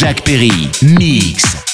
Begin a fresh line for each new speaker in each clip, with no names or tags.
Jack Perry. Mix.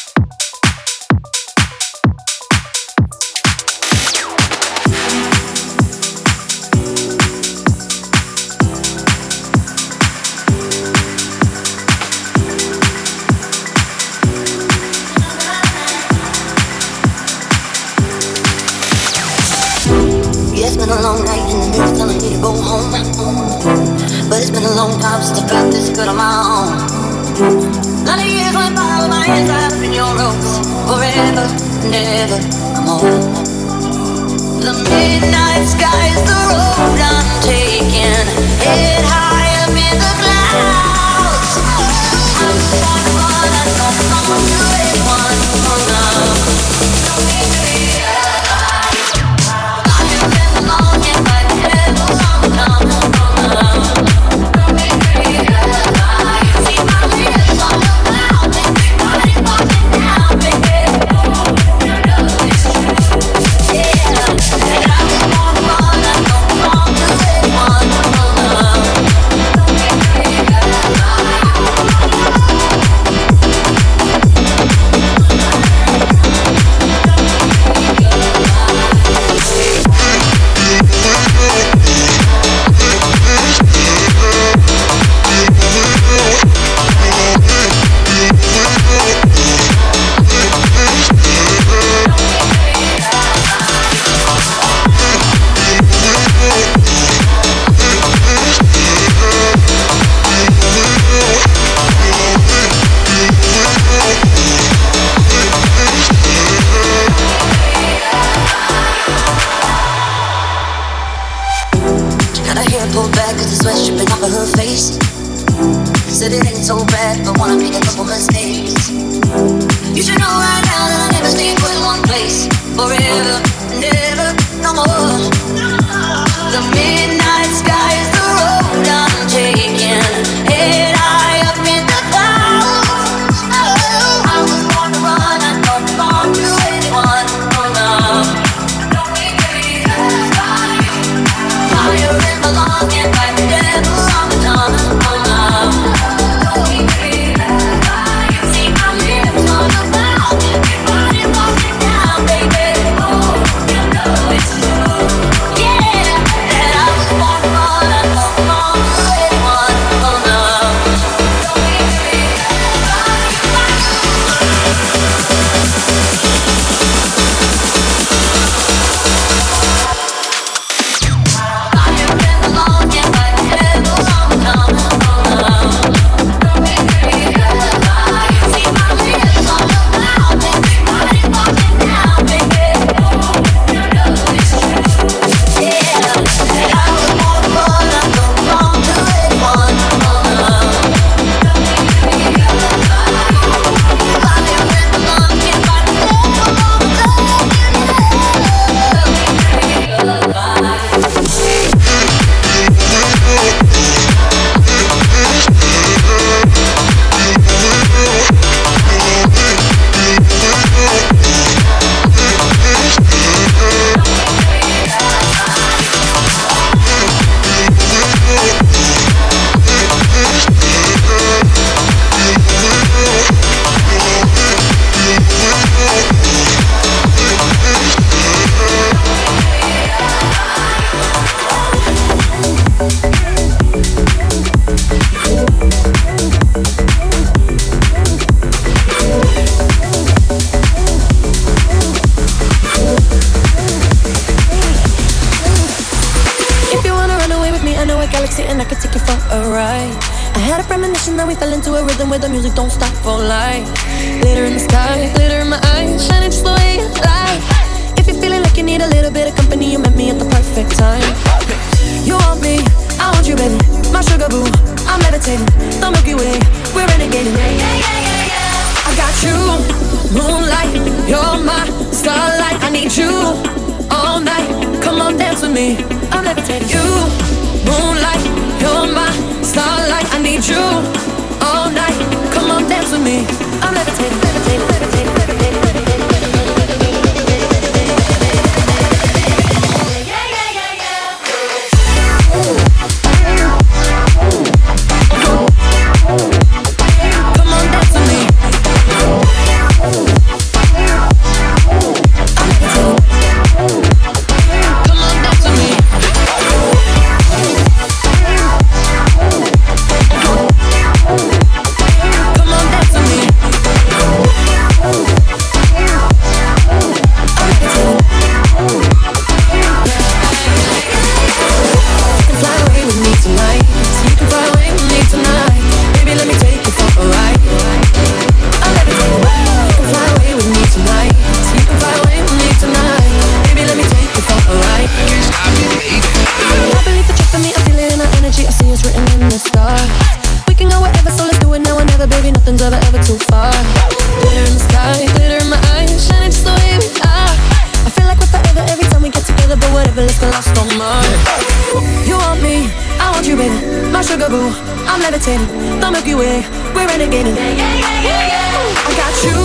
levitating. The Milky Way, we're renegading. Yeah, yeah, yeah, yeah, I got you,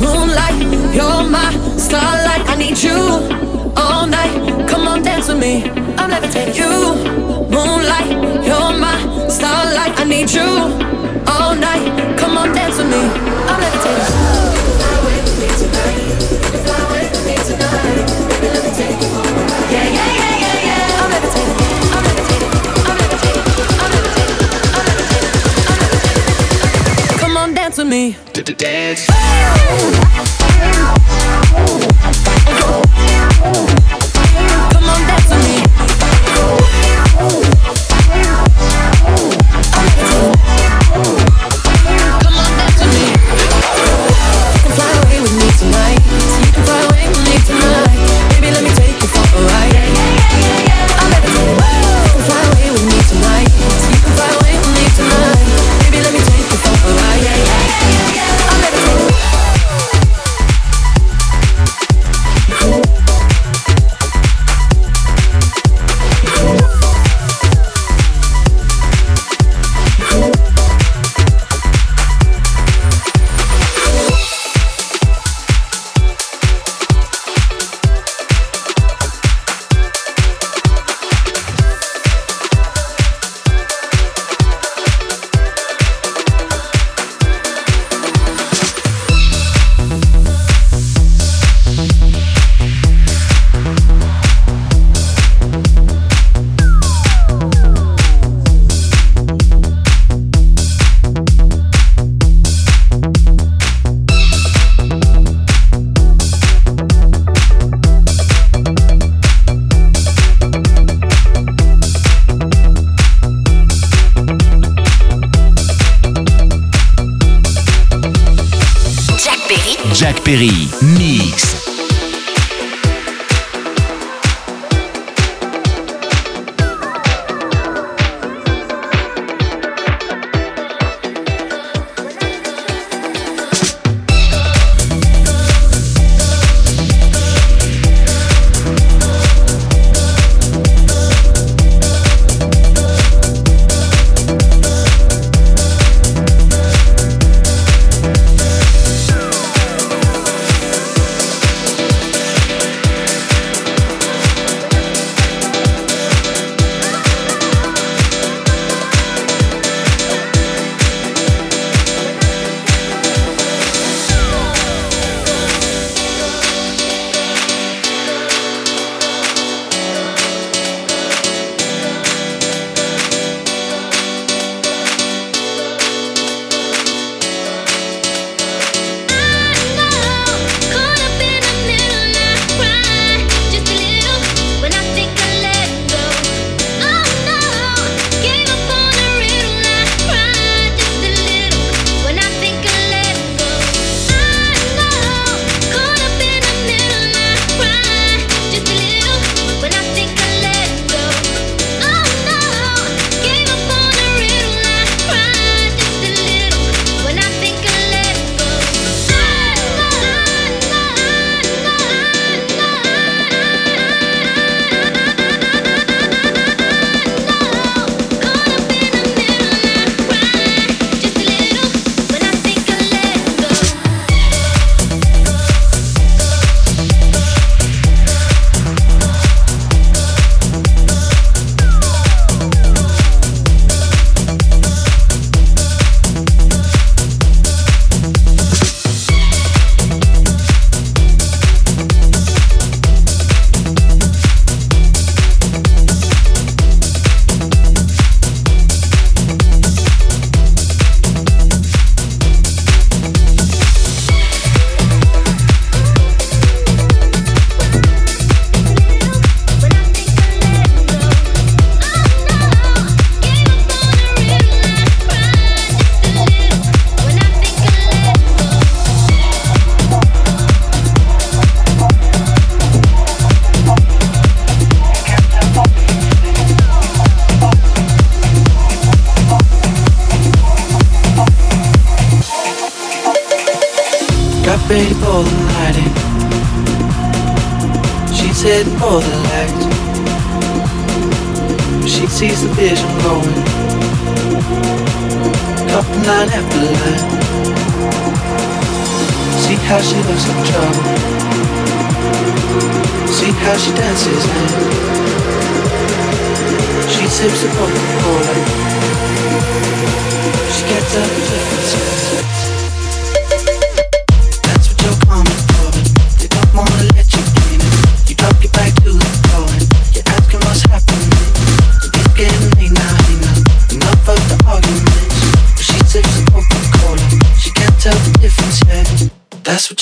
moonlight, you're my starlight. I need you all night. Come on, dance with me. I'm levitating. You, moonlight, you're my starlight. I need you. to dance.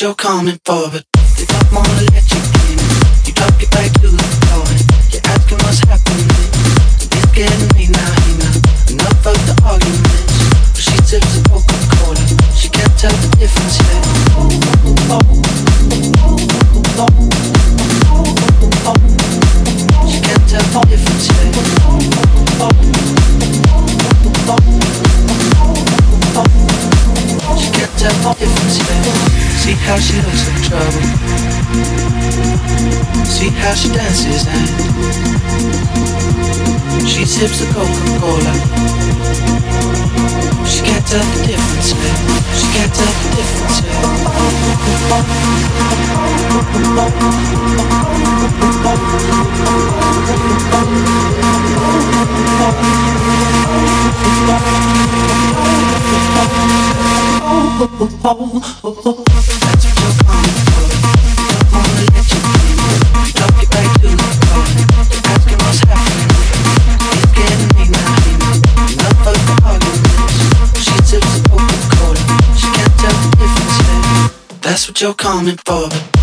you're coming for, but they don't wanna let you in. You talk it back to the how she looks in trouble. See how she dances and she sips a Coca-Cola. She can't tell the difference, man. She can't tell the difference.
Man. Oh, oh, oh, you're
coming for.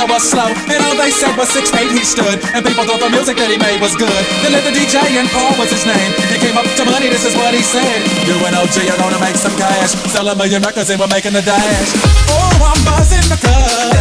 show was slow, and all they said was six eight he stood, and people thought the music that he made was good. They let the DJ and Paul was his name. He came up to money, this is what he said. You and OG are gonna make some cash, sell a million records and we're making a dash. Oh, I'm buzzing the club.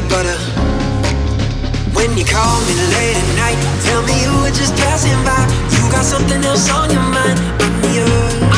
like
butter. Uh, when you
call me late at night, tell me you were just passing by. You got something else on your mind. I'm yours.
Uh,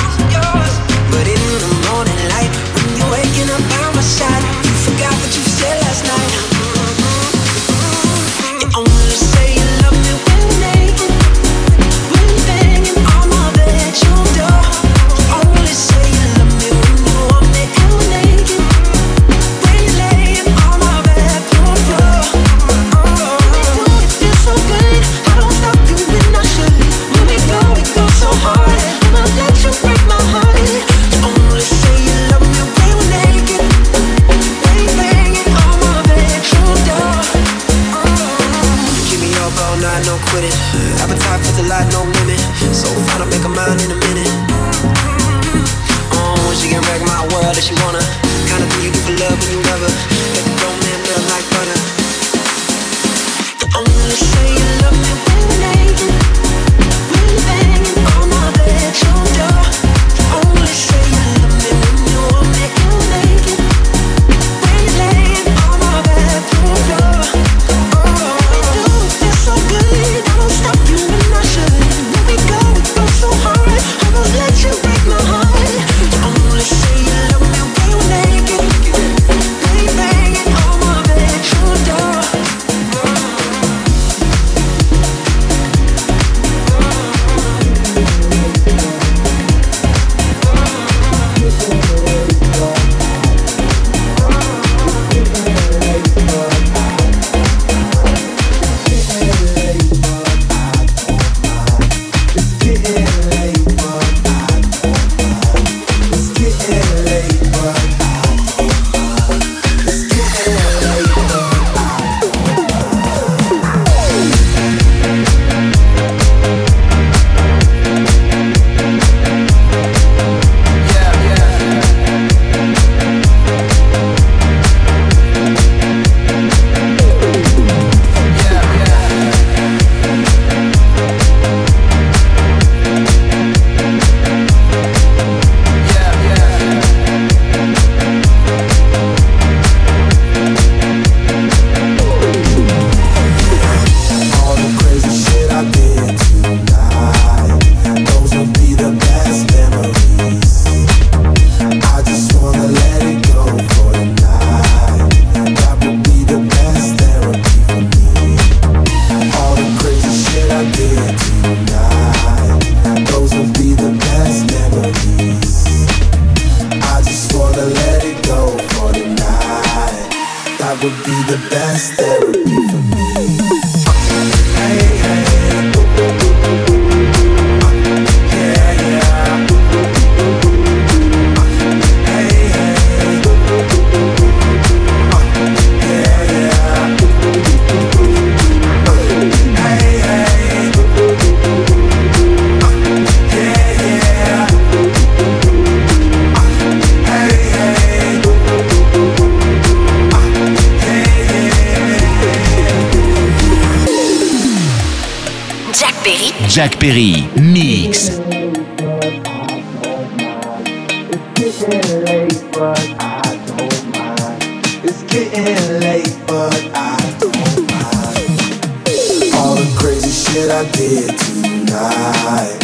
shit I did tonight.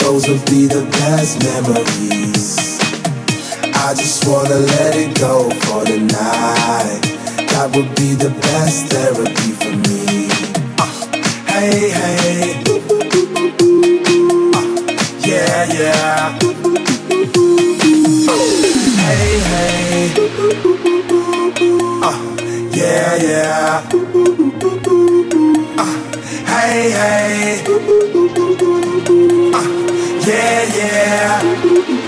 Those will be the best memories. I just wanna let it go for the night. That would be the best therapy for me. Uh, hey, hey. Uh, yeah, yeah. Hey, hey. Uh, yeah, yeah. Uh, hey, hey. Uh, yeah, yeah.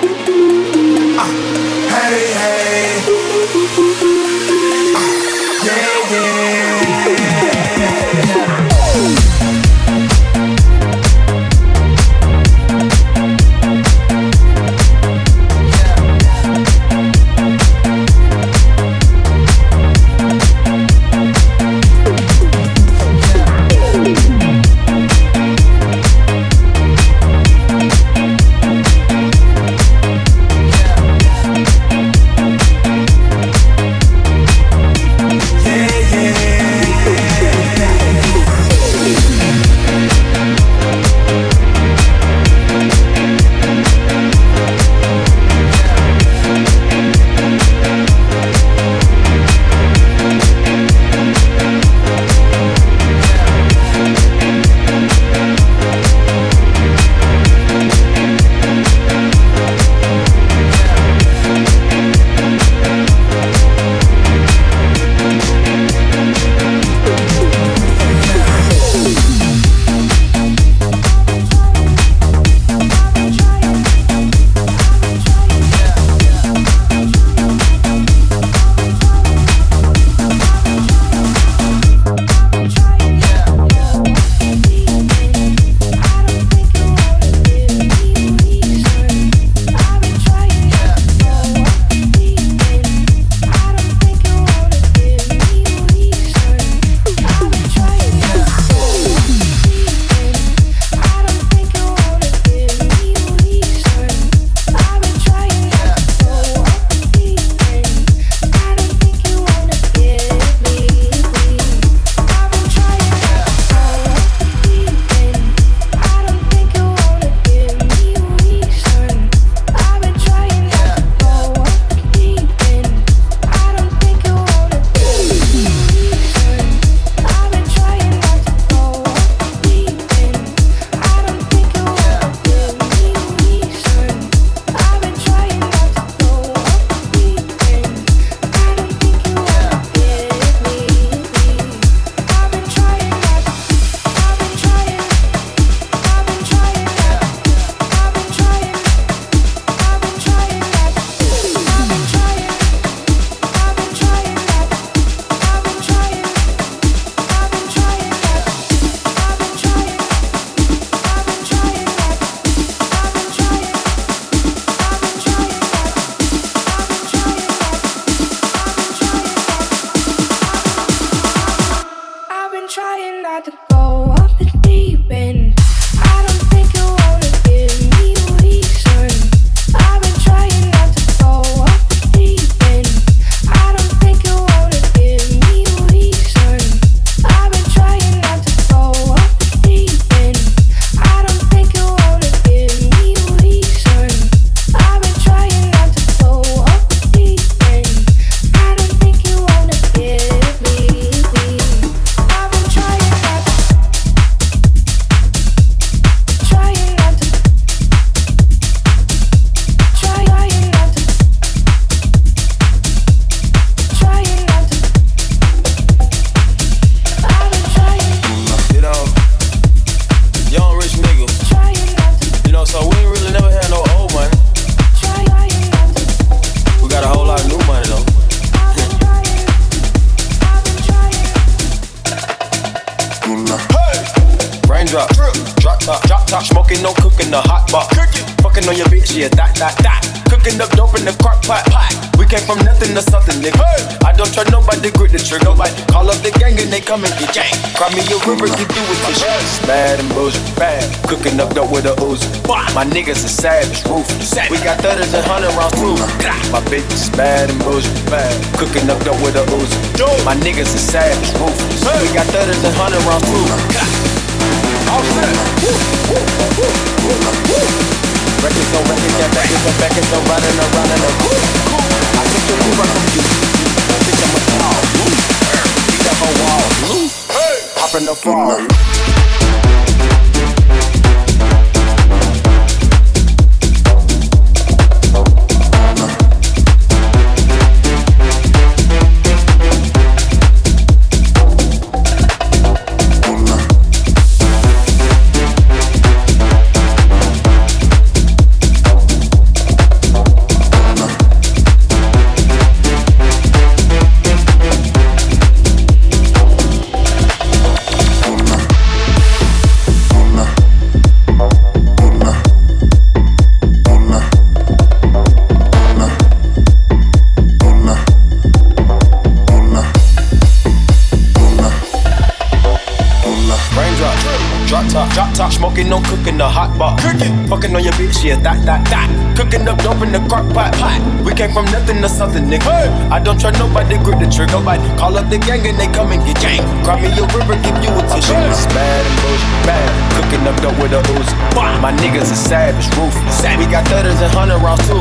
Fucking on your bitch, yeah, that, that, that. Cooking up dope in the crock pot, pot. We came from nothing to something, nigga. I don't try nobody, grip the trigger. Nobody call up the gang and they come and get gang. Grab me a river, give you a tissue. It's bad and bullshit, bad. Cooking up dope with a Uzi. My niggas are savage, ruthless. We got thudders and hundred rounds too.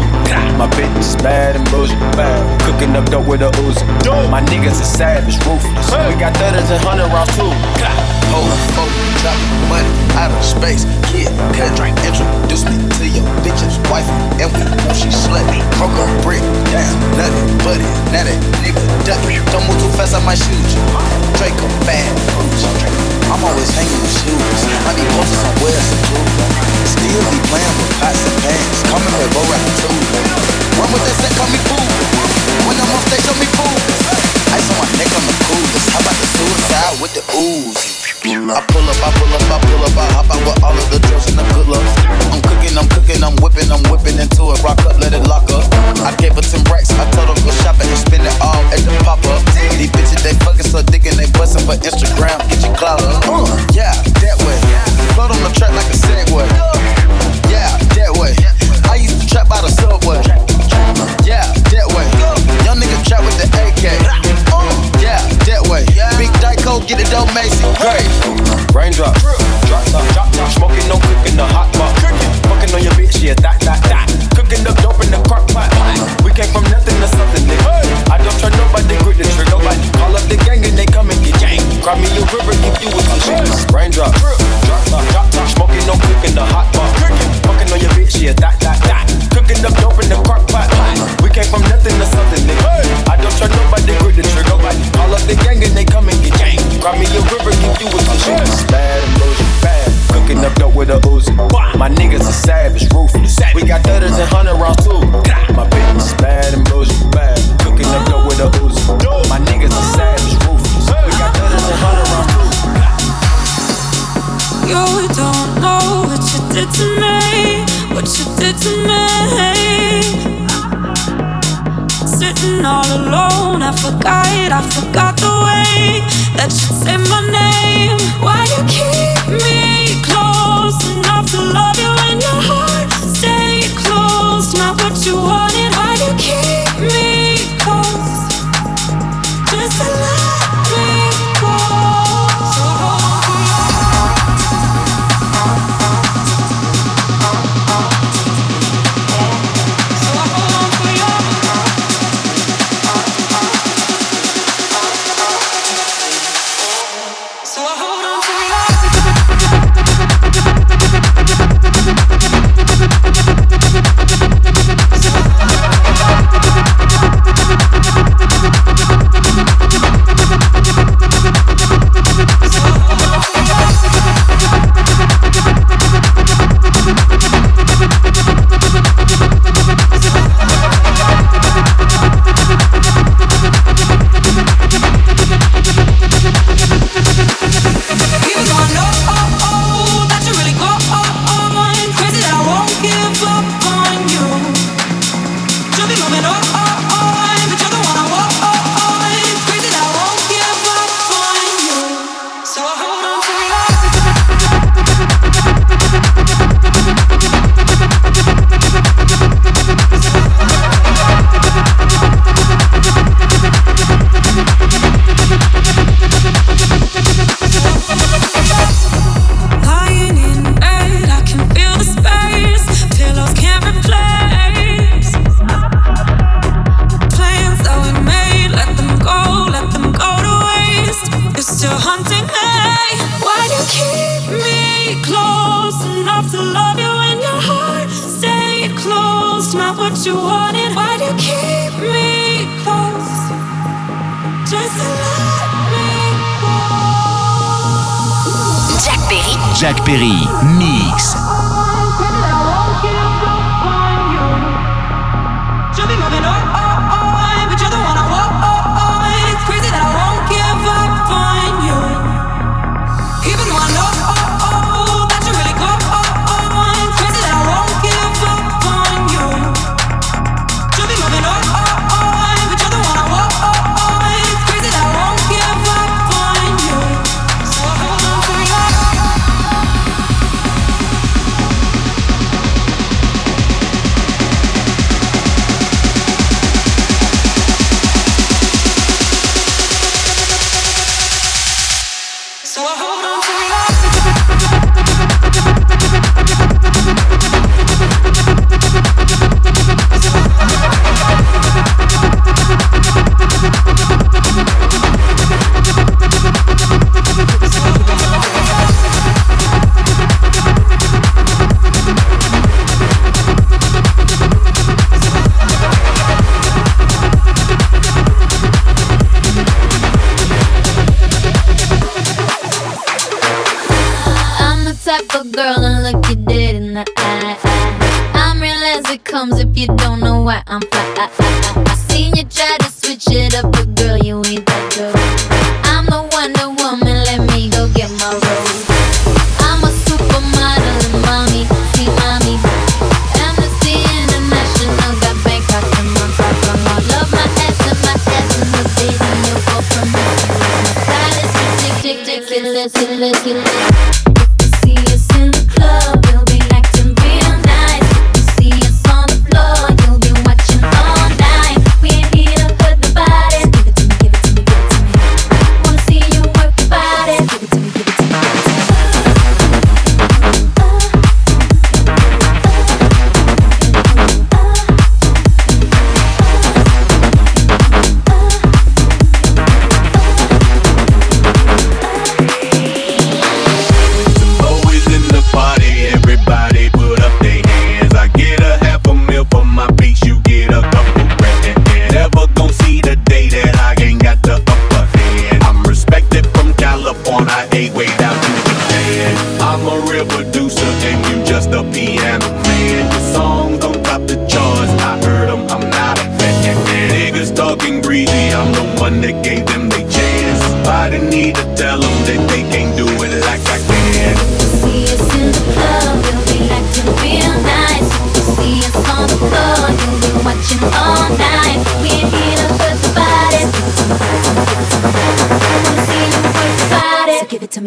My bitch is bad and bullshit, bad. Cooking up dope with a Uzi. My niggas are savage, ruthless. We got thudders and hundred rounds too.
Hold up, money out of space. Kid, cut, drink, introduce me to your bitch's wife. And we know she slut me. Broke a brick down, nothing but it. Now that nigga duck me. Don't move too fast, I might shoot you. Draco bad. I'm always hanging with shoes. I be posted somewhere secluded. Still be playing with pots and pans. Call me Quavo Ratatouille. Run with that set, call me fool. When I'm on stage, show me fool. Ice on my neck, I'm the coolest. How about the suicide with the ooze? I pull up, I pull up, I pull up, I hop out with all of the drugs and the good looks. I'm cooking, I'm cooking, I'm whipping, I'm whipping into it. Rock up, let it lock up. I gave her 10 racks, I told her go shopping and spend it all at the pop up. These bitches, they fucking so dick and they bustin' for Instagram. Get your clout up. Uh, yeah, that way. Float on the track like a Segway. Yeah, that way. I used to trap by the subway. Yeah, that way. Young nigga trap with the AK. Get it dope, Macy. Great.
Raindrop, drop drop smoking, no cooking, the hot pot. Fucking on your bitch, yeah, that, that, that. Cooking up dope in the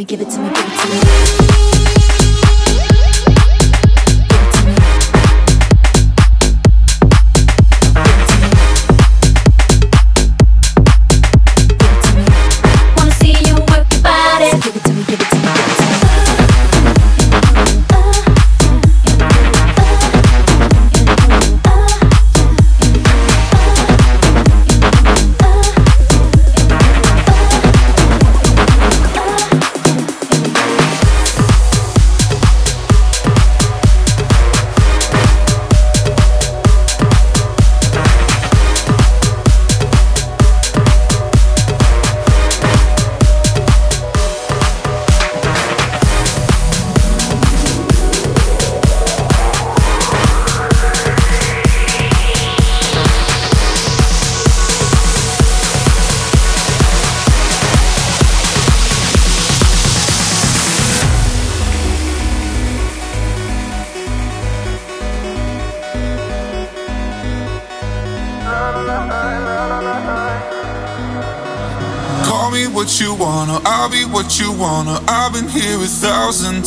give
it to me.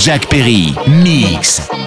Jack Perry, Mix.